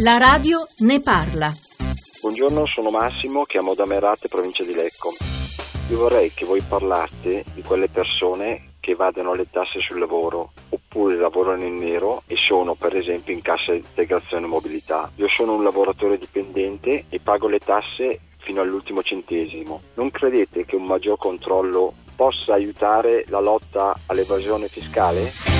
La radio ne parla. Buongiorno, sono Massimo, chiamo da Merate, provincia di Lecco. Io vorrei che voi parlaste di quelle persone che evadono le tasse sul lavoro oppure lavorano in nero e sono per esempio in cassa integrazione e mobilità. Io sono un lavoratore dipendente e pago le tasse fino all'ultimo centesimo. Non credete che un maggior controllo possa aiutare la lotta all'evasione fiscale?